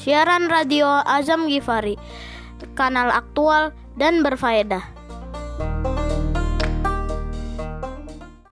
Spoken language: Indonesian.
Siaran radio Azam Gifari, kanal aktual dan berfaedah.